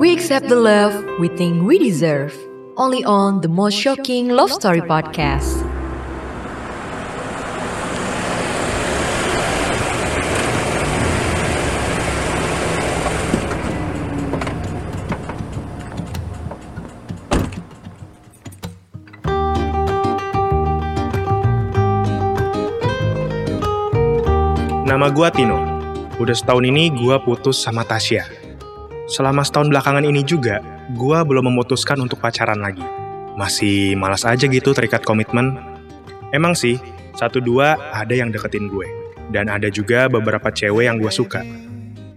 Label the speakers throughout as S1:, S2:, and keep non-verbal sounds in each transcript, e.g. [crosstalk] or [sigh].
S1: We accept the love we think we deserve. Only on the most shocking love story podcast.
S2: Nama gua Tino. Udah setahun ini gua putus sama Tasya. Selama setahun belakangan ini juga, gua belum memutuskan untuk pacaran lagi. Masih malas aja gitu terikat komitmen. Emang sih, satu dua ada yang deketin gue. Dan ada juga beberapa cewek yang gue suka.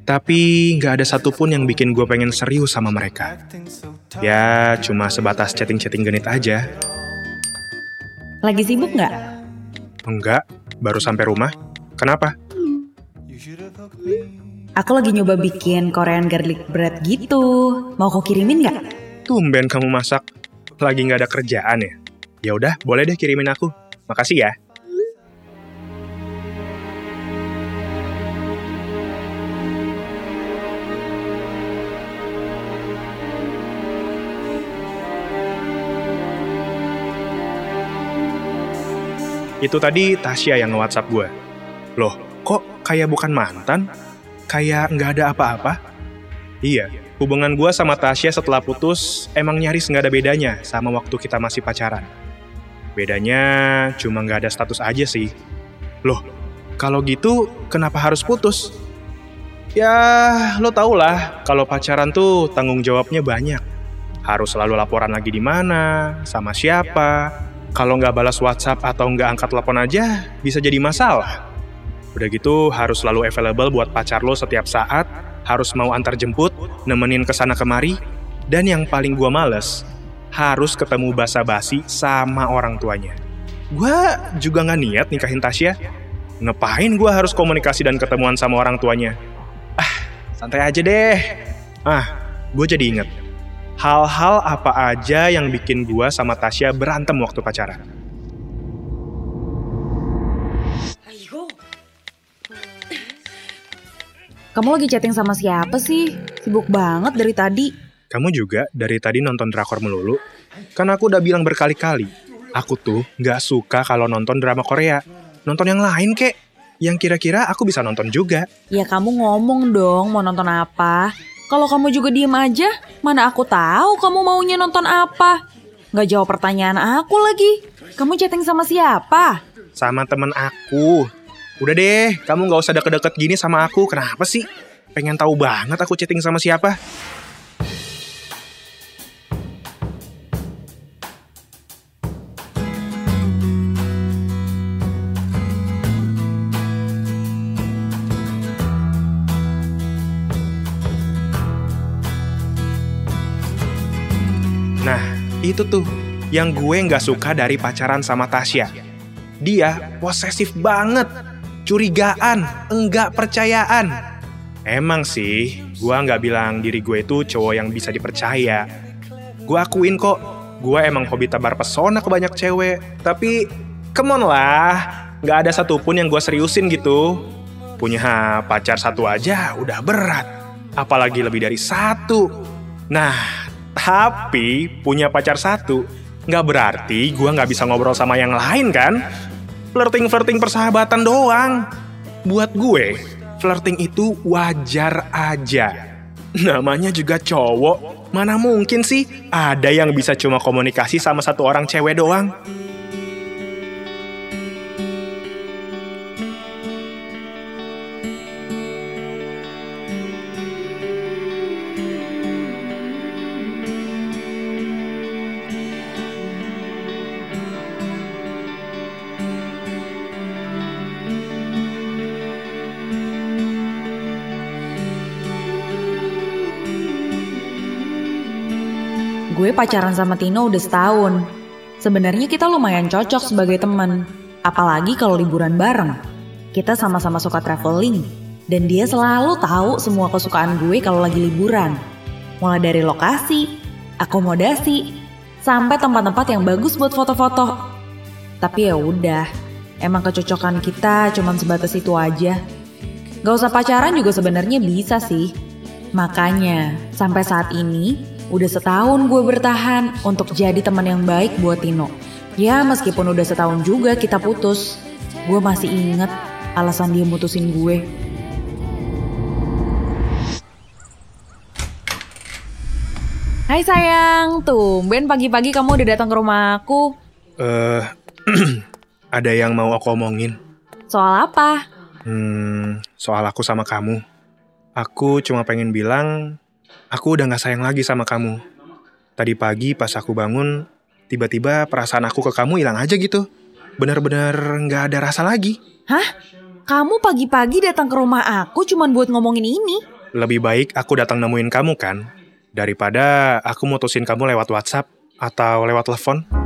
S2: Tapi nggak ada satupun yang bikin gue pengen serius sama mereka. Ya, cuma sebatas chatting-chatting genit aja.
S3: Lagi sibuk nggak?
S2: Enggak, baru sampai rumah. Kenapa?
S3: Aku lagi nyoba bikin Korean garlic bread gitu. Mau kau kirimin nggak?
S2: Tumben kamu masak. Lagi nggak ada kerjaan ya? Ya udah, boleh deh kirimin aku. Makasih ya. Itu tadi Tasya yang nge-WhatsApp gue. Loh, kok kayak bukan mantan? Kayak nggak ada apa-apa? Iya, hubungan gue sama Tasya setelah putus emang nyaris nggak ada bedanya sama waktu kita masih pacaran. Bedanya cuma nggak ada status aja sih. Loh, kalau gitu kenapa harus putus? Ya, lo tau lah, kalau pacaran tuh tanggung jawabnya banyak. Harus selalu laporan lagi di mana, sama siapa. Kalau nggak balas WhatsApp atau nggak angkat telepon aja, bisa jadi masalah. Udah gitu harus selalu available buat pacar lo setiap saat, harus mau antar jemput, nemenin ke sana kemari, dan yang paling gua males, harus ketemu basa-basi sama orang tuanya. Gua juga nggak niat nikahin Tasya. Ngapain gua harus komunikasi dan ketemuan sama orang tuanya? Ah, santai aja deh. Ah, gue jadi inget. Hal-hal apa aja yang bikin gua sama Tasya berantem waktu pacaran?
S3: Kamu lagi chatting sama siapa sih? Sibuk banget dari tadi.
S2: Kamu juga dari tadi nonton drakor melulu? Kan aku udah bilang berkali-kali, aku tuh nggak suka kalau nonton drama Korea. Nonton yang lain kek, yang kira-kira aku bisa nonton juga.
S3: Ya kamu ngomong dong mau nonton apa. Kalau kamu juga diem aja, mana aku tahu kamu maunya nonton apa. Gak jawab pertanyaan aku lagi. Kamu chatting sama siapa?
S2: Sama temen aku. Udah deh, kamu nggak usah deket-deket gini sama aku. Kenapa sih? Pengen tahu banget aku chatting sama siapa? Nah, itu tuh yang gue nggak suka dari pacaran sama Tasya. Dia posesif banget, curigaan, enggak percayaan. Emang sih, gue nggak bilang diri gue itu cowok yang bisa dipercaya. Gue akuin kok, gue emang hobi tabar pesona ke banyak cewek. Tapi, come on lah, nggak ada satupun yang gue seriusin gitu. Punya pacar satu aja udah berat, apalagi lebih dari satu. Nah, tapi punya pacar satu nggak berarti gue nggak bisa ngobrol sama yang lain kan? Flirting-flirting persahabatan doang. Buat gue, flirting itu wajar aja. Namanya juga cowok, mana mungkin sih ada yang bisa cuma komunikasi sama satu orang cewek doang?
S3: Pacaran sama Tino udah setahun. Sebenarnya kita lumayan cocok sebagai teman. Apalagi kalau liburan bareng. Kita sama-sama suka traveling. Dan dia selalu tahu semua kesukaan gue kalau lagi liburan. Mulai dari lokasi, akomodasi, sampai tempat-tempat yang bagus buat foto-foto. Tapi ya udah, emang kecocokan kita cuman sebatas itu aja. Gak usah pacaran juga sebenarnya bisa sih. Makanya, sampai saat ini, udah setahun gue bertahan untuk jadi teman yang baik buat Tino. Ya, meskipun udah setahun juga kita putus, gue masih inget alasan dia mutusin gue. Hai sayang, tumben pagi-pagi kamu udah datang ke rumah aku.
S2: Eh, [clears throat] ada yang mau aku omongin.
S3: Soal apa?
S2: Hmm, soal aku sama kamu. Aku cuma pengen bilang, aku udah gak sayang lagi sama kamu. Tadi pagi pas aku bangun, tiba-tiba perasaan aku ke kamu hilang aja gitu. Bener-bener gak ada rasa lagi.
S3: Hah? Kamu pagi-pagi datang ke rumah aku cuman buat ngomongin ini?
S2: Lebih baik aku datang nemuin kamu kan, daripada aku mutusin kamu lewat WhatsApp atau lewat telepon.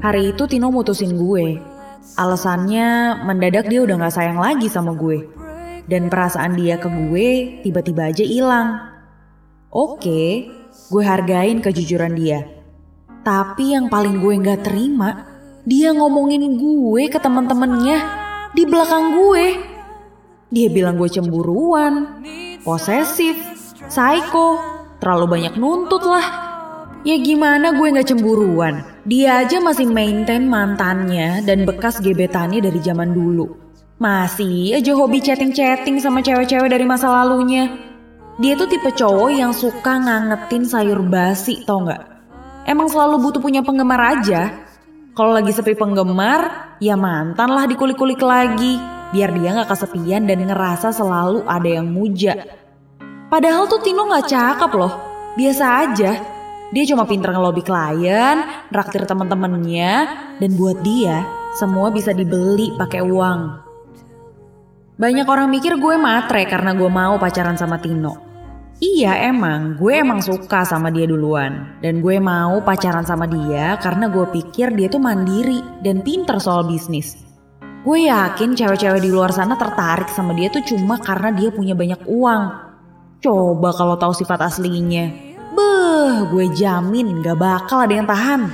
S3: Hari itu Tino mutusin gue. Alasannya mendadak dia udah gak sayang lagi sama gue. Dan perasaan dia ke gue tiba-tiba aja hilang. Oke, gue hargain kejujuran dia. Tapi yang paling gue gak terima, dia ngomongin gue ke teman-temannya di belakang gue. Dia bilang gue cemburuan, posesif, psycho, terlalu banyak nuntut lah. Ya gimana gue gak cemburuan? Dia aja masih maintain mantannya dan bekas gebetannya dari zaman dulu. Masih aja hobi chatting-chatting sama cewek-cewek dari masa lalunya. Dia tuh tipe cowok yang suka ngangetin sayur basi tau gak? Emang selalu butuh punya penggemar aja. Kalau lagi sepi penggemar, ya mantan lah dikulik-kulik lagi. Biar dia gak kesepian dan ngerasa selalu ada yang muja. Padahal tuh Tino gak cakep loh. Biasa aja. Dia cuma pinter ngelobi klien, raktir temen-temennya, dan buat dia semua bisa dibeli pakai uang. Banyak orang mikir gue matre karena gue mau pacaran sama Tino. Iya emang, gue emang suka sama dia duluan. Dan gue mau pacaran sama dia karena gue pikir dia tuh mandiri dan pinter soal bisnis. Gue yakin cewek-cewek di luar sana tertarik sama dia tuh cuma karena dia punya banyak uang. Coba kalau tahu sifat aslinya. Beuh, gue jamin gak bakal ada yang tahan.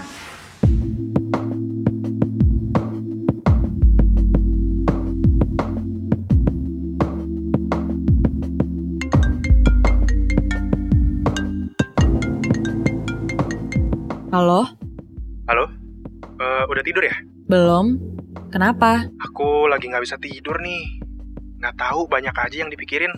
S3: Halo?
S2: Halo? Eh, udah tidur ya?
S3: Belum? Kenapa?
S2: Aku lagi nggak bisa tidur nih. Nggak tahu banyak aja yang dipikirin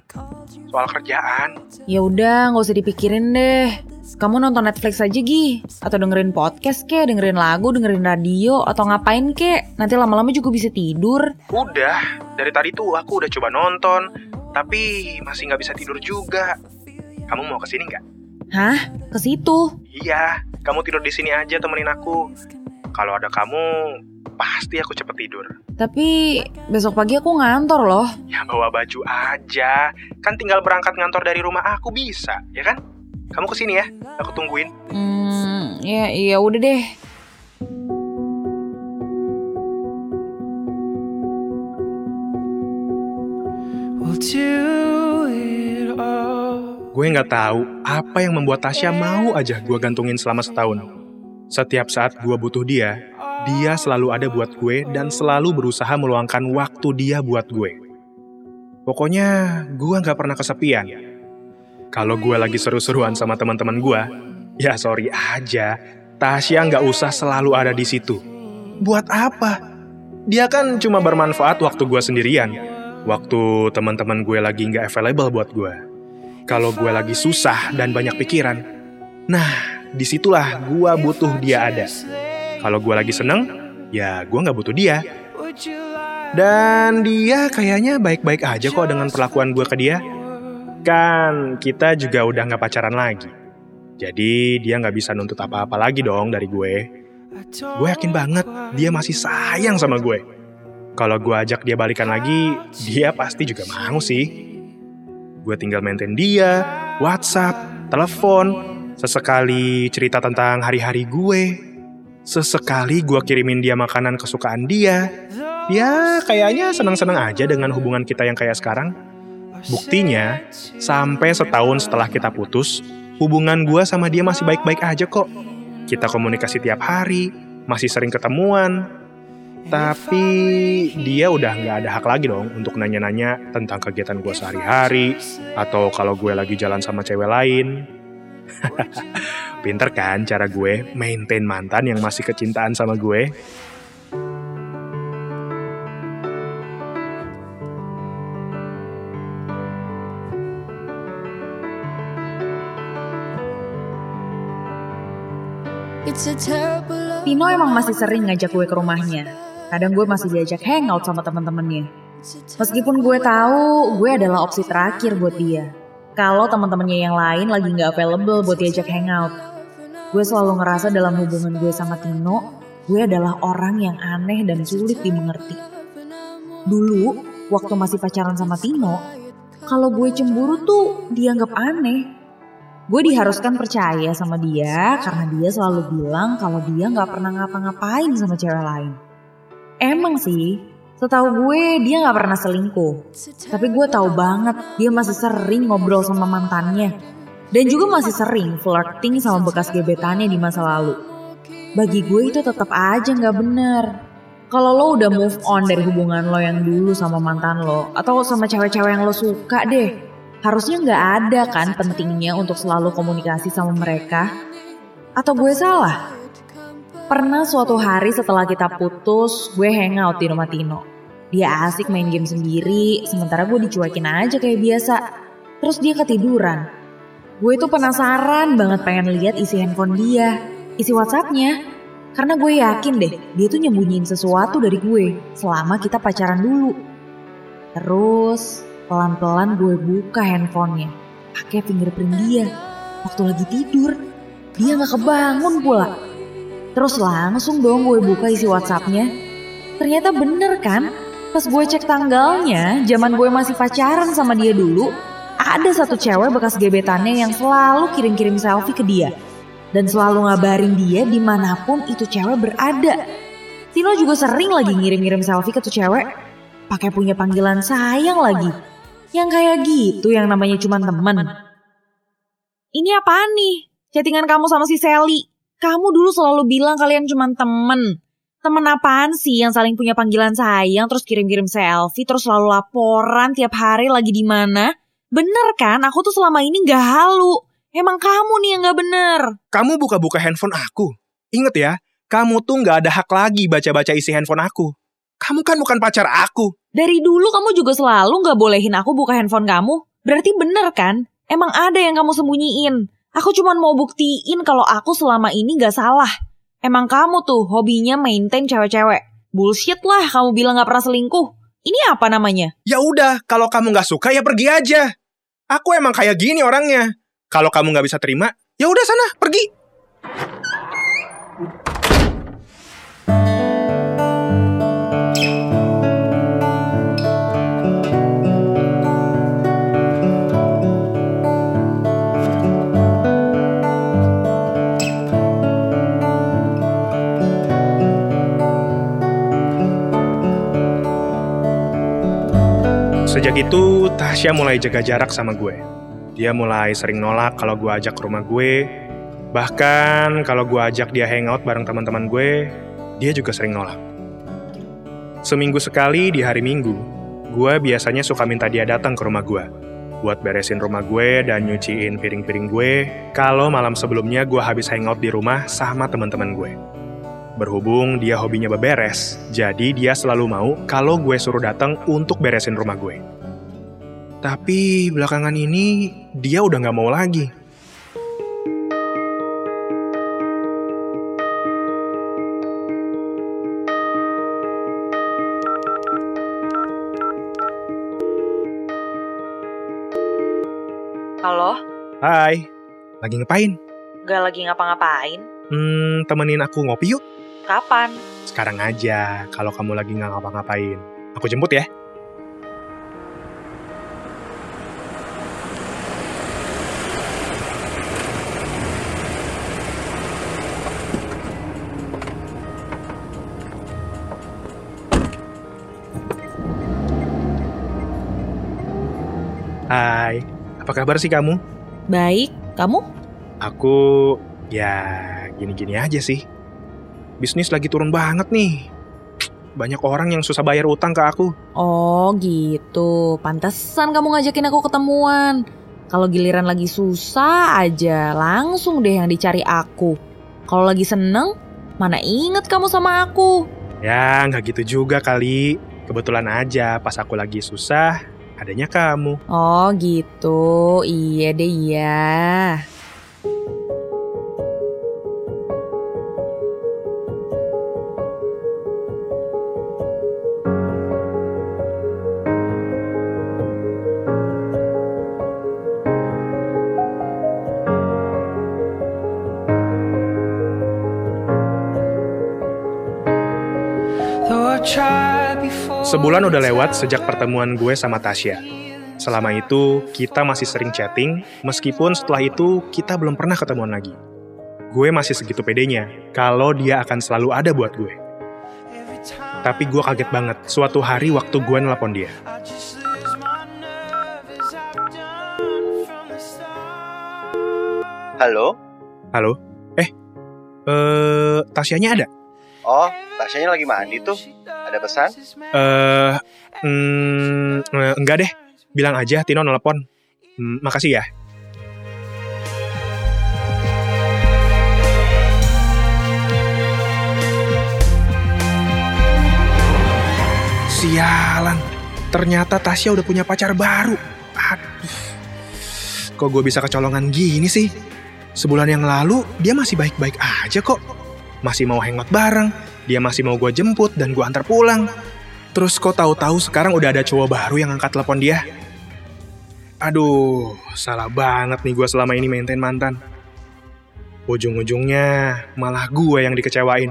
S2: soal kerjaan.
S3: Ya udah, nggak usah dipikirin deh. Kamu nonton Netflix aja Gi Atau dengerin podcast kek, dengerin lagu, dengerin radio Atau ngapain kek Nanti lama-lama juga bisa tidur
S2: Udah, dari tadi tuh aku udah coba nonton, tapi masih nggak bisa tidur juga. Kamu mau ke sini nggak?
S3: Hah? Ke situ?
S2: Iya, kamu tidur di sini aja temenin aku. Kalau ada kamu, pasti aku cepet tidur.
S3: Tapi besok pagi aku ngantor loh
S2: Ya bawa baju aja, kan tinggal berangkat ngantor dari rumah aku bisa, ya kan? Kamu ke sini ya, aku tungguin.
S3: Hmm, ya, ya udah deh.
S2: Gue nggak tahu apa yang membuat Tasya mau aja gue gantungin selama setahun. Setiap saat gue butuh dia, dia selalu ada buat gue dan selalu berusaha meluangkan waktu dia buat gue. Pokoknya gue nggak pernah kesepian. Kalau gue lagi seru-seruan sama teman-teman gue, ya sorry aja, Tasya nggak usah selalu ada di situ. Buat apa? Dia kan cuma bermanfaat waktu gue sendirian. Waktu teman-teman gue lagi nggak available buat gue. Kalau gue lagi susah dan banyak pikiran, nah di situlah gue butuh dia ada. Kalau gue lagi seneng, ya gue nggak butuh dia. Dan dia kayaknya baik-baik aja kok dengan perlakuan gue ke dia. Kan kita juga udah nggak pacaran lagi. Jadi dia nggak bisa nuntut apa-apa lagi dong dari gue. Gue yakin banget dia masih sayang sama gue. Kalau gue ajak dia balikan lagi, dia pasti juga mau sih. Gue tinggal maintain dia, WhatsApp, telepon, sesekali cerita tentang hari-hari gue. Sesekali gue kirimin dia makanan kesukaan dia. Ya, kayaknya senang-senang aja dengan hubungan kita yang kayak sekarang. Buktinya, sampai setahun setelah kita putus, hubungan gue sama dia masih baik-baik aja kok. Kita komunikasi tiap hari, masih sering ketemuan. Tapi dia udah nggak ada hak lagi dong untuk nanya-nanya tentang kegiatan gue sehari-hari, atau kalau gue lagi jalan sama cewek lain. [laughs] Pinter kan cara gue maintain mantan yang masih kecintaan sama gue?
S3: Tino emang masih sering ngajak gue ke rumahnya. Kadang gue masih diajak hangout sama temen-temennya. Meskipun gue tahu gue adalah opsi terakhir buat dia. Kalau teman-temannya yang lain lagi nggak available buat diajak hangout. Gue selalu ngerasa dalam hubungan gue sama Tino, gue adalah orang yang aneh dan sulit dimengerti. Dulu, waktu masih pacaran sama Tino, kalau gue cemburu tuh dianggap aneh. Gue diharuskan percaya sama dia karena dia selalu bilang kalau dia nggak pernah ngapa-ngapain sama cewek lain. Emang sih, setahu gue dia nggak pernah selingkuh. Tapi gue tahu banget dia masih sering ngobrol sama mantannya. Dan juga masih sering flirting sama bekas gebetannya di masa lalu. Bagi gue itu tetap aja nggak bener. Kalau lo udah move on dari hubungan lo yang dulu sama mantan lo, atau sama cewek-cewek yang lo suka deh, harusnya nggak ada kan pentingnya untuk selalu komunikasi sama mereka. Atau gue salah? Pernah suatu hari setelah kita putus, gue hangout di rumah Tino. Dia asik main game sendiri, sementara gue dicuekin aja kayak biasa. Terus dia ketiduran. Gue tuh penasaran banget pengen lihat isi handphone dia, isi WhatsAppnya. Karena gue yakin deh, dia tuh nyembunyiin sesuatu dari gue selama kita pacaran dulu. Terus pelan-pelan gue buka handphonenya, pakai fingerprint dia. Waktu lagi tidur, dia nggak kebangun pula. Terus langsung dong gue buka isi WhatsAppnya. Ternyata bener kan? Pas gue cek tanggalnya, zaman gue masih pacaran sama dia dulu, ada satu cewek bekas gebetannya yang selalu kirim-kirim selfie ke dia. Dan selalu ngabarin dia di mana pun itu cewek berada. Tino juga sering lagi ngirim-ngirim selfie ke tuh cewek. Pakai punya panggilan sayang lagi. Yang kayak gitu yang namanya cuma temen. Ini apaan nih? Chattingan kamu sama si Sally. Kamu dulu selalu bilang kalian cuma temen. Temen apaan sih yang saling punya panggilan sayang terus kirim-kirim selfie terus selalu laporan tiap hari lagi di mana? Bener kan? Aku tuh selama ini gak halu. Emang kamu nih yang gak bener.
S2: Kamu buka-buka handphone aku. Ingat ya, kamu tuh nggak ada hak lagi baca-baca isi handphone aku. Kamu kan bukan pacar aku.
S3: Dari dulu kamu juga selalu gak bolehin aku buka handphone kamu. Berarti bener kan? Emang ada yang kamu sembunyiin. Aku cuma mau buktiin kalau aku selama ini gak salah. Emang kamu tuh hobinya maintain cewek-cewek. Bullshit lah kamu bilang gak pernah selingkuh. Ini apa namanya?
S2: Ya udah, kalau kamu nggak suka ya pergi aja. Aku emang kayak gini orangnya. Kalau kamu nggak bisa terima, ya udah sana pergi. Sejak itu, Tasya mulai jaga jarak sama gue. Dia mulai sering nolak kalau gue ajak ke rumah gue. Bahkan kalau gue ajak dia hangout bareng teman-teman gue, dia juga sering nolak. Seminggu sekali di hari Minggu, gue biasanya suka minta dia datang ke rumah gue. Buat beresin rumah gue dan nyuciin piring-piring gue, kalau malam sebelumnya gue habis hangout di rumah sama teman-teman gue. Berhubung dia hobinya beberes, jadi dia selalu mau kalau gue suruh datang untuk beresin rumah gue. Tapi belakangan ini dia udah nggak mau lagi.
S3: Halo?
S2: Hai, lagi ngapain?
S3: Gak lagi ngapa-ngapain?
S2: Hmm, temenin aku ngopi yuk.
S3: Kapan?
S2: Sekarang aja, kalau kamu lagi nggak ngapa-ngapain. Aku jemput ya. Hai, apa kabar sih kamu?
S3: Baik, kamu?
S2: Aku ya gini-gini aja sih. Bisnis lagi turun banget nih. Banyak orang yang susah bayar utang ke aku.
S3: Oh gitu, pantesan kamu ngajakin aku ketemuan. Kalau giliran lagi susah aja, langsung deh yang dicari aku. Kalau lagi seneng, mana inget kamu sama aku.
S2: Ya, nggak gitu juga kali. Kebetulan aja pas aku lagi susah, adanya kamu.
S3: Oh gitu, iya deh iya.
S2: Sebulan udah lewat sejak pertemuan gue sama Tasya. Selama itu, kita masih sering chatting, meskipun setelah itu kita belum pernah ketemuan lagi. Gue masih segitu pedenya kalau dia akan selalu ada buat gue. Tapi gue kaget banget suatu hari waktu gue nelpon dia.
S4: Halo?
S2: Halo? Eh, eh, Tasyanya ada?
S4: Oh, Tasyanya lagi mandi tuh. Ada pesan?
S2: Eh, mm, eh, enggak deh. Bilang aja Tino nelpon. Hmm, makasih ya. Sialan. Ternyata Tasya udah punya pacar baru. Aduh. Kok gue bisa kecolongan gini sih? Sebulan yang lalu dia masih baik-baik aja kok. Masih mau hangout bareng, dia masih mau gue jemput dan gue antar pulang. Terus kok tahu-tahu sekarang udah ada cowok baru yang angkat telepon dia? Aduh, salah banget nih gue selama ini maintain mantan. Ujung-ujungnya malah gue yang dikecewain.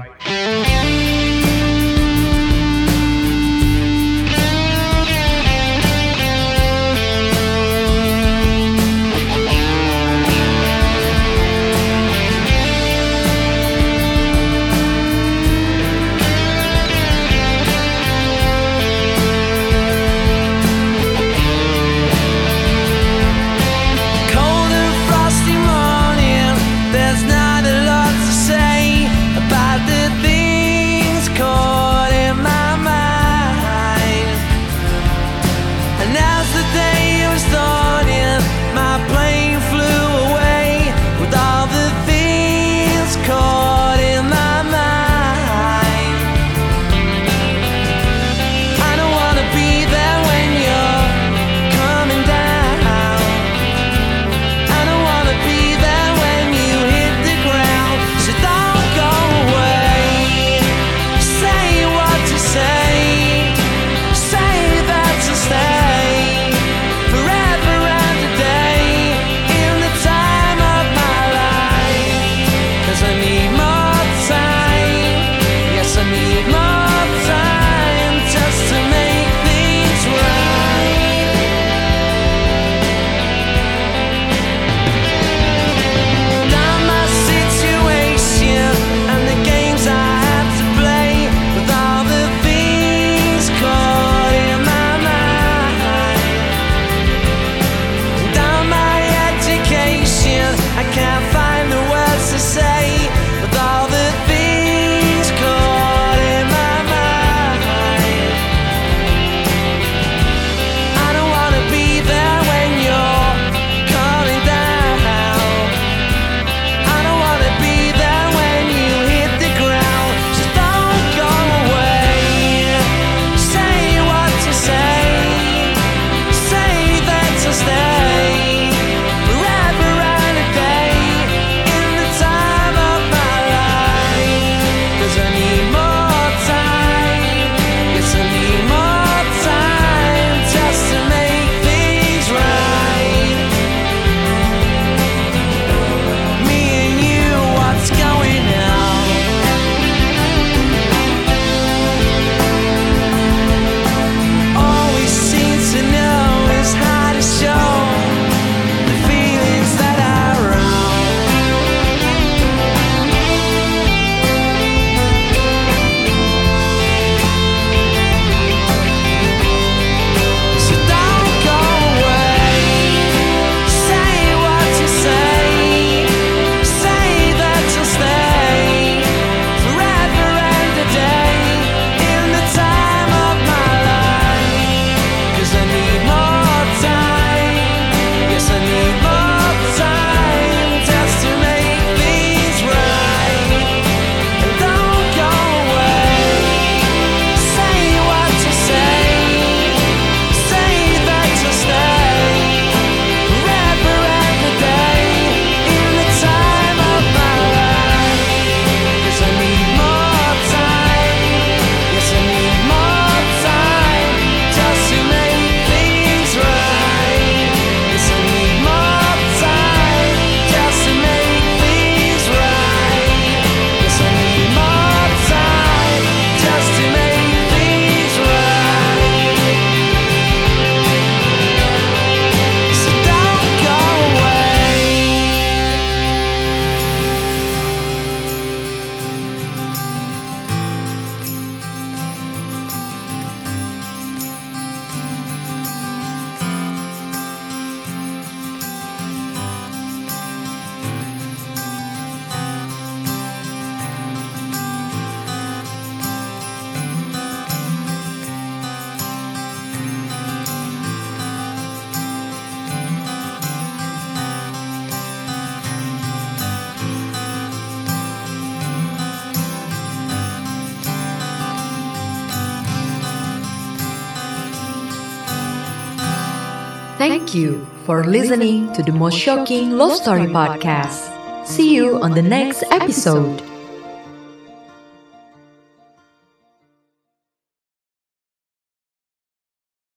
S1: Thank you for listening to the most shocking love story podcast. See you on the next episode.